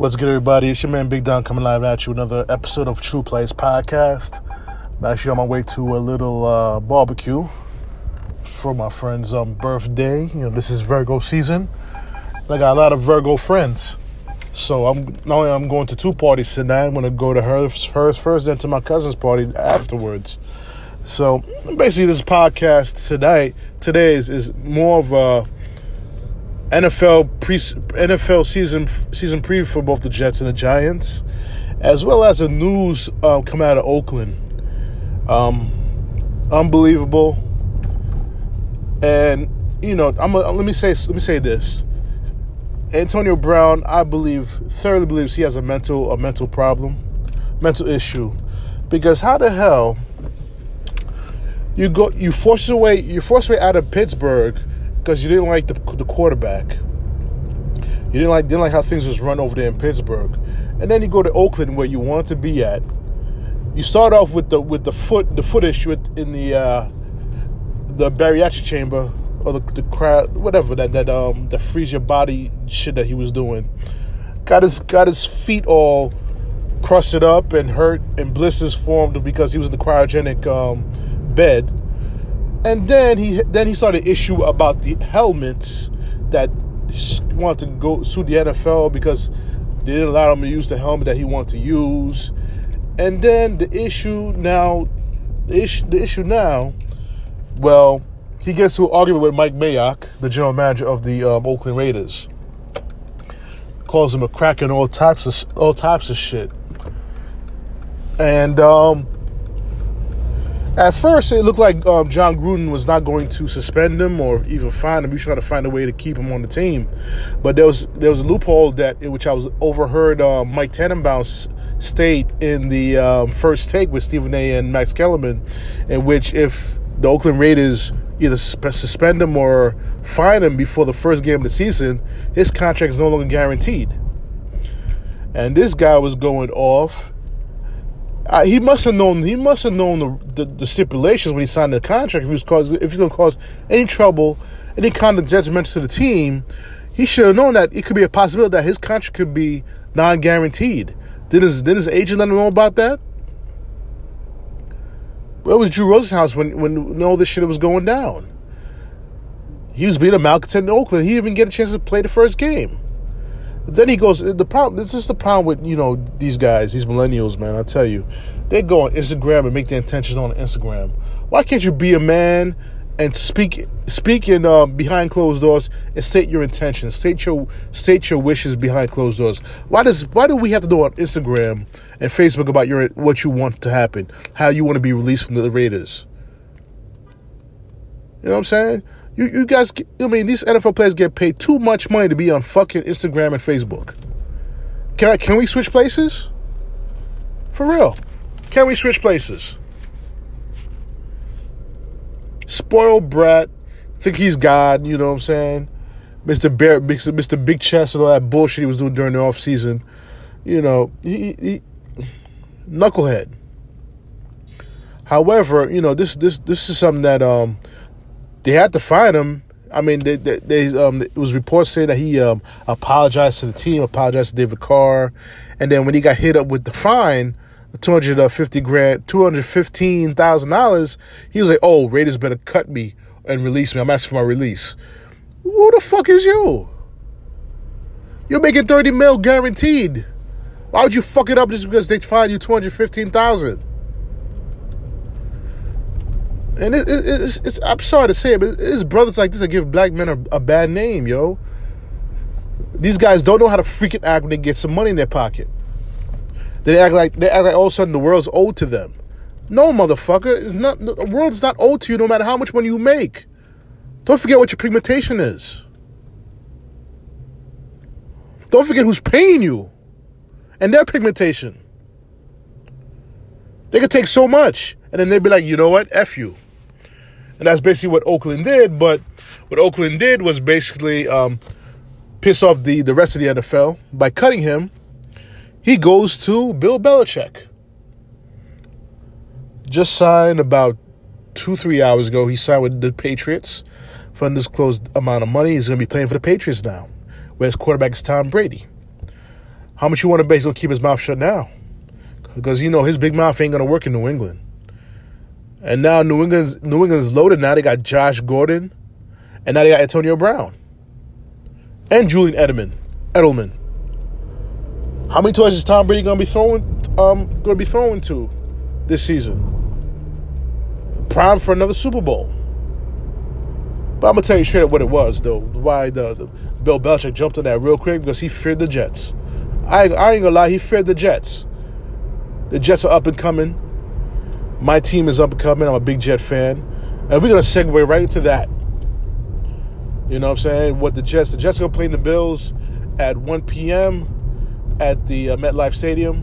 What's good, everybody? It's your man Big Don coming live at you. Another episode of Tru Playaz Podcast. I'm actually on my way to a little uh, barbecue for my friend's um, birthday. You know, this is Virgo season. I got a lot of Virgo friends. So I'm not only I'm going to two parties tonight. I'm gonna go to hers, hers first, then to my cousin's party afterwards. So basically, this podcast tonight, today is, is more of a NFL pre NFL season season preview for both the Jets and the Giants, as well as the news um, come out of Oakland. Um, unbelievable, and you know, I'm a, let me say let me say this. Antonio Brown, I believe, thoroughly believes he has a mental a mental problem, mental issue, because how the hell you go you force your way you force your way out of Pittsburgh because you didn't like the, the quarterback. You didn't like didn't like how things was run over there in Pittsburgh, and then you go to Oakland where you want to be at. You start off with the with the foot the foot issue in the uh, the bariatric chamber or the, the crowd whatever that that um the freeze your body shit that he was doing. Got his got his feet all crusted up and hurt and blisters formed because he was in the cryogenic um, bed and then he then he started issue about the helmets that wanted to go sue the NFL because they didn't allow him to use the helmet that he wanted to use. And then the issue now, the issue, the issue now, well, he gets to an argument with Mike Mayock, the general manager of the um, Oakland Raiders. Calls him a crack and all types of all types of shit. And um, at first, it looked like um, Jon Gruden was not going to suspend him or even fine him. He was trying to find a way to keep him on the team, but there was there was a loophole that in which I was overheard um, Mike Tannenbaum state in the um, first take with Stephen A. and Max Kellerman, in which if the Oakland Raiders either suspend him or fine him before the first game of the season, his contract is no longer guaranteed. And this guy was going off uh, he must have known. He must have known the, the, the, stipulations when he signed the contract. If he was cause, if he's going to cause any trouble, any kind of judgment to the team, he should have known that it could be a possibility that his contract could be non-guaranteed. Did his did his agent let him know about that? Where was Drew Rosenhaus when when all this shit was going down? He was being a malcontent in Oakland. He didn't even get a chance to play the first game. Then he goes. The problem. This is the problem with you know these guys, these millennials, man. I tell you, they go on Instagram and make their intentions on Instagram. Why can't you be a man and speak speak in uh, behind closed doors and state your intentions, state your state your wishes behind closed doors? Why does why do we have to do on Instagram and Facebook about your what you want to happen, how you want to be released from the Raiders? You know what I'm saying? You, you guys, I mean, these NFL players get paid too much money to be on fucking Instagram and Facebook. Can I? Can we switch places? For real? Can we switch places? Spoiled brat, think he's God. You know what I'm saying? Mister Bear, Mister Big Chest, and all that bullshit he was doing during the off season. You know, he, he knucklehead. However, you know this this this is something that um they had to fine him. I mean, they, they, they um, it was reports saying that he um, apologized to the team, apologized to David Carr, and then when he got hit up with the fine, two hundred fifty grand, two hundred fifteen thousand dollars, he was like, "Oh, Raiders better cut me and release me. I'm asking for my release." Who the fuck is you? You're making thirty mil guaranteed. Why would you fuck it up just because they fined you two hundred fifteen thousand? And it, it, it's, it's, I'm sorry to say it, but it's brothers like this that give black men a, a bad name, yo. These guys don't know how to freaking act when they get some money in their pocket. They act like they act like all of a sudden the world's owed to them. No, motherfucker, it's not. The world's not owed to you, no matter how much money you make. Don't forget what your pigmentation is. Don't forget who's paying you, and their pigmentation. They could take so much, and then they'd be like, you know what, f you. And that's basically what Oakland did. But what Oakland did was basically um, piss off the, the rest of the NFL by cutting him. He goes to Bill Belichick. Just signed about two, three hours ago. He signed with the Patriots for undisclosed amount of money. He's going to be playing for the Patriots now, where his quarterback is Tom Brady. How much you want to gonna keep his mouth shut now? Because you know his big mouth ain't gonna work in New England. And now New England's New England's loaded. Now they got Josh Gordon, and now they got Antonio Brown, and Julian Edelman. Edelman. How many toys is Tom Brady gonna be throwing? Um, gonna be throwing to this season? Prime for another Super Bowl. But I'm gonna tell you straight up what it was, though. Why the, the Bill Belichick jumped on that real quick because he feared the Jets. I, I ain't gonna lie, he feared the Jets. The Jets are up and coming. My team is up and coming. I'm a big Jet fan, and we're gonna segue right into that. You know what I'm saying? What the Jets? The Jets are gonna play the Bills at 1 p.m at the uh, MetLife Stadium.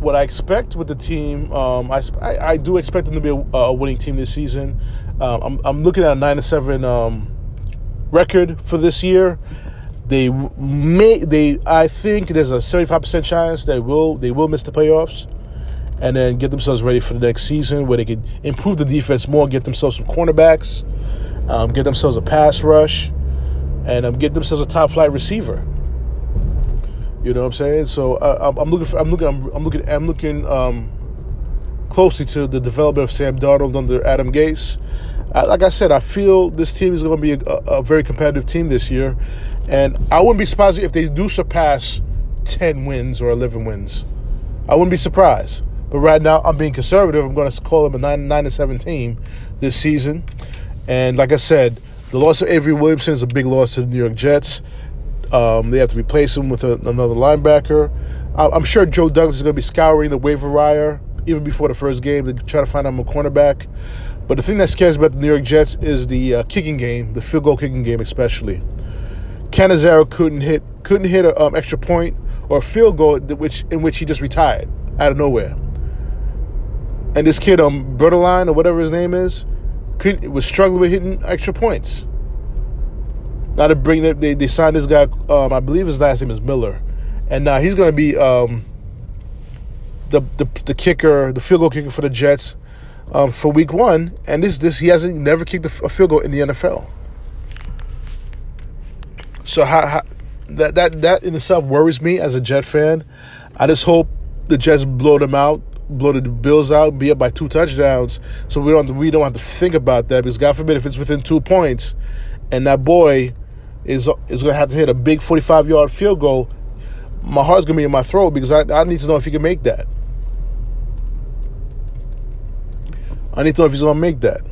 What I expect with the team, um, I, I, I, do expect them to be a, a winning team this season. Um, I'm, I'm, looking at a nine to seven um, record for this year. They may they I think there's a 75 percent chance they will they will miss the playoffs, and then get themselves ready for the next season where they can improve the defense more, get themselves some cornerbacks, um, get themselves a pass rush, and um, get themselves a top flight receiver. You know what I'm saying? So uh, I'm, looking. For, I'm looking. I'm, I'm, looking. I'm looking um, closely to the development of Sam Darnold under Adam Gase. Uh, like I said, I feel this team is going to be a, a, very competitive team this year, and I wouldn't be surprised if they do surpass ten wins or eleven wins. I wouldn't be surprised. But right now, I'm being conservative. I'm going to call them a nine nine and seven team this season. And like I said, the loss of Avery Williamson is a big loss to the New York Jets. Um, they have to replace him with a, another linebacker. I'm sure Joe Douglas is going to be scouring the waiver wire even before the first game to try to find him a cornerback. But the thing that scares me about the New York Jets is the uh, kicking game, the field goal kicking game especially. Catanzaro couldn't hit couldn't hit an um, extra point or a field goal which in which he just retired out of nowhere. And this kid, um, Bertoline or whatever his name is, could, was struggling with hitting extra points. Now to bring that they, they signed this guy. Um, I believe his last name is Miller, and now he's going to be um, the, the the kicker, the field goal kicker for the Jets um, for Week One. And this this he hasn't never kicked a, field goal in the NFL. So how, how, that that that in itself worries me as a Jet fan. I just hope the Jets blow them out, blow the Bills out, be up by two touchdowns, so we don't we don't have to think about that because God forbid if it's within two points, and that boy is is to have to hit a big 45 yard field goal, my heart's to be in my throat because I, I need to know if he can make that. I need to know if he's to make that.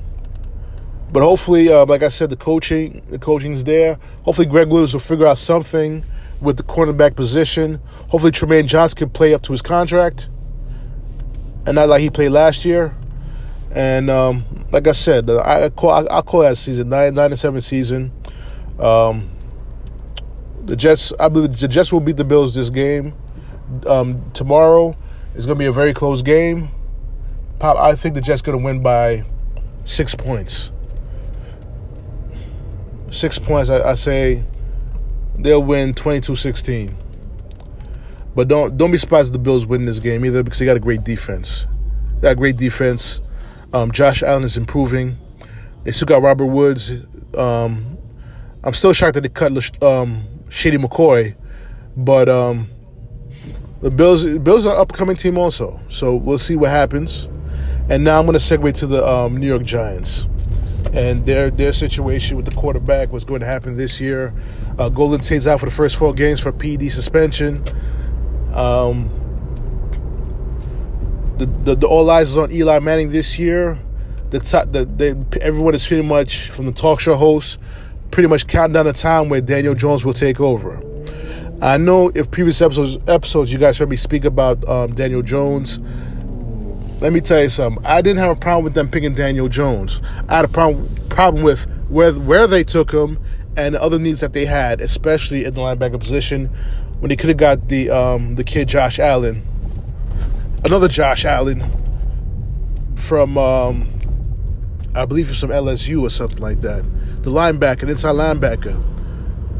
But hopefully, uh, like I said, the coaching the coaching's there. Hopefully, Gregg Williams will figure out something with the cornerback position. Hopefully, Trumaine Johnson can play up to his contract, and not like he played last year. And um, like I said, I call I, call that season nine nine and seven season. Um, the Jets, I believe the Jets will beat the Bills this game. Um, tomorrow is going to be a very close game. Pop, I think the Jets going to win by six points. Six points, I, I say they'll win 22-16. But don't don't be surprised if the Bills win this game either because they got a great defense. They got great defense. Um, Josh Allen is improving. They still got Robert Woods. Um, I'm still shocked that they cut um, Shady McCoy, but um, the Bills Bills are an upcoming team also. So we'll see what happens. And now I'm going to segue to the um, New York Giants and their their situation with the quarterback. What's going to happen this year? Uh, Golden Tate's out for the first four games for PED suspension. Um, the, the, the all eyes is on Eli Manning this year. The top, the, the everyone is pretty much from the talk show hosts pretty much counting down the time where Daniel Jones will take over. I know if previous episodes episodes you guys heard me speak about um, Daniel Jones. Let me tell you something. I didn't have a problem with them picking Daniel Jones. I had a problem problem with where where they took him and the other needs that they had, especially in the linebacker position, when they could have got the um, the kid Josh Allen, another Josh Allen from um, I believe from LSU or something like that the linebacker, inside linebacker.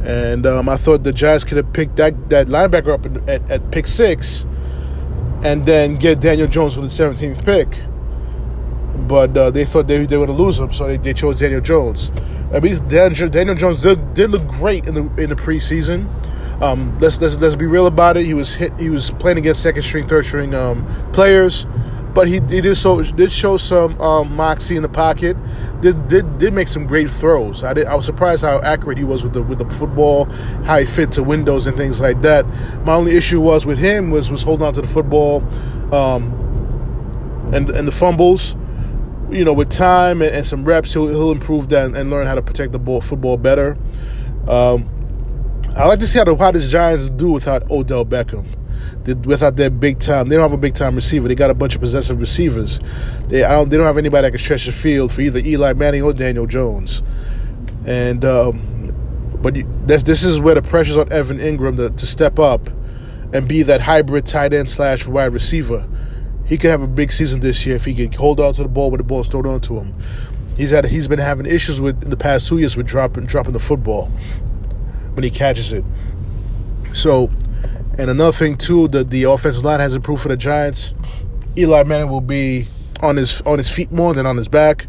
And um, I thought the Giants could have picked that, that linebacker up at, at pick six and then get Daniel Jones with the 17th pick. But uh, they thought they, they were going to lose him, so they, they chose Daniel Jones. I mean, Daniel, Daniel Jones did, did look great in the in the preseason. Um, let's let's let's be real about it. He was hit. He was playing against second string, third string um, players, but he, he did so did show some um, moxie in the pocket. Did did did make some great throws. I did. I was surprised how accurate he was with the with the football, how he fit to windows and things like that. My only issue was with him was was holding on to the football, um, and and the fumbles you know, with time and, and some reps, he'll, he'll improve that and, and, learn how to protect the ball, football better. Um, I like to see how the, how the Giants do without Odell Beckham, without their big time. They don't have a big time receiver. They got a bunch of possessive receivers. They I don't. They don't have anybody that can stretch the field for either Eli Manning or Daniel Jones. And um, but you, this this is where the pressure's on Evan Engram to, to step up and be that hybrid tight end slash wide receiver he could have a big season this year if he could hold on to the ball when the ball's thrown onto him. He's had he's been having issues with in the past two years with dropping dropping the football when he catches it. So, and another thing too, the the offensive line has improved for the Giants. Eli Manning will be on his on his feet more than on his back,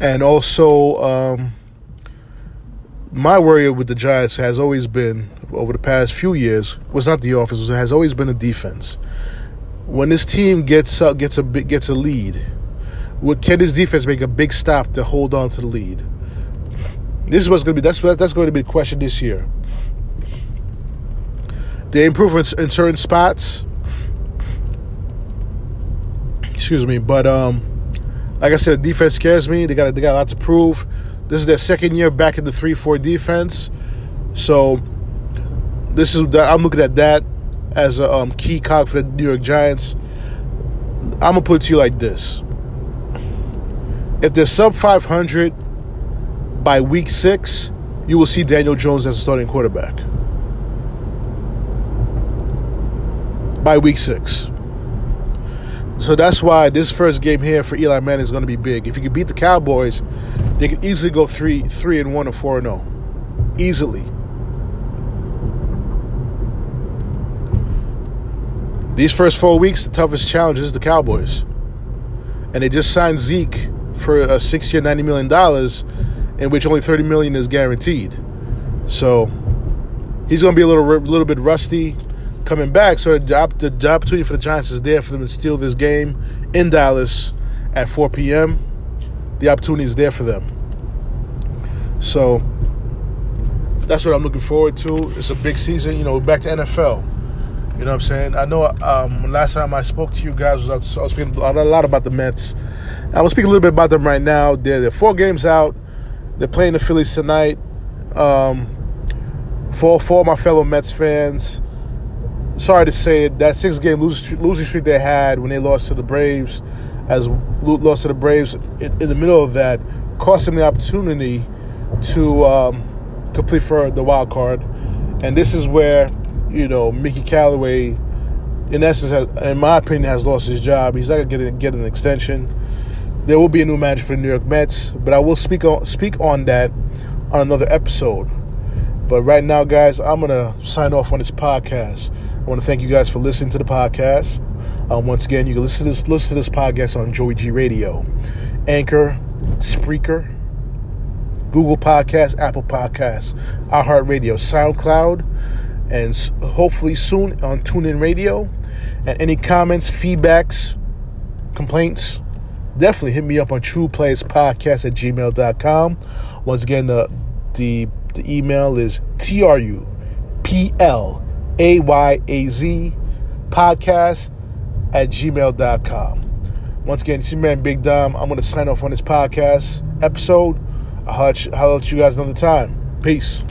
and also um, my worry with the Giants has always been over the past few years was not the offense; it has always been the defense. When this team gets up, gets a gets a lead, would can this defense make a big stop to hold on to the lead? This is what's going to be. That's that's going to be the question this year. The improvements in certain spots. Excuse me, but um, like I said, defense scares me. They got they got a lot to prove. This is their second year back in the three four defense, so this is I'm looking at that as a um, key cog for the New York Giants. I'm gonna put it to you like this: If they're sub 500 by week six, you will see Daniel Jones as a starting quarterback. By week six. So that's why this first game here for Eli Manning is going to be big. If you can beat the Cowboys, they can easily go three, three and one or four and zero, oh. easily. These first four weeks, the toughest challenge is the Cowboys, and they just signed Zeke for a six-year, ninety million dollars, in which only thirty million is guaranteed. So he's going to be a little, little bit rusty coming back. So the, job, the, the opportunity for the Giants is there for them to steal this game in Dallas at 4 p.m. The opportunity is there for them. So that's what I'm looking forward to. It's a big season. You know, back to NFL. You know what I'm saying? I know um, last time I spoke to you guys, was, I was speaking a lot about the Mets. I will speak a little bit about them right now. They're, they're four games out. They're playing the Phillies tonight. Um, for, for my fellow Mets fans, sorry to say it, that six game losing streak they had when they lost to the Braves, as lost to the Braves in, in the middle of that, cost them the opportunity to um, complete for the wild card. And this is where, you know, Mickey Callaway, in essence, has, in my opinion, has lost his job. He's not going to get an extension. There will be a new manager for the New York Mets, but I will speak on, speak on that on another episode. But right now, guys, I'm to sign off on this podcast. I want to thank you guys for listening to the podcast. Um, once again, you can listen to this listen to this podcast on Joey G Radio, Anchor, Spreaker, Google Podcasts, Apple Podcasts, iHeartRadio, SoundCloud, and hopefully soon on TuneIn Radio. And any comments, feedbacks, complaints, definitely hit me up on truplayazpodcast at gmail.com. Once again, the the the email is T R U P L a Y A Z podcast at gmail.com. Once again, it's your man Big Dom. I'm going to sign off on this podcast episode. I'll I'll let you guys another time. Peace.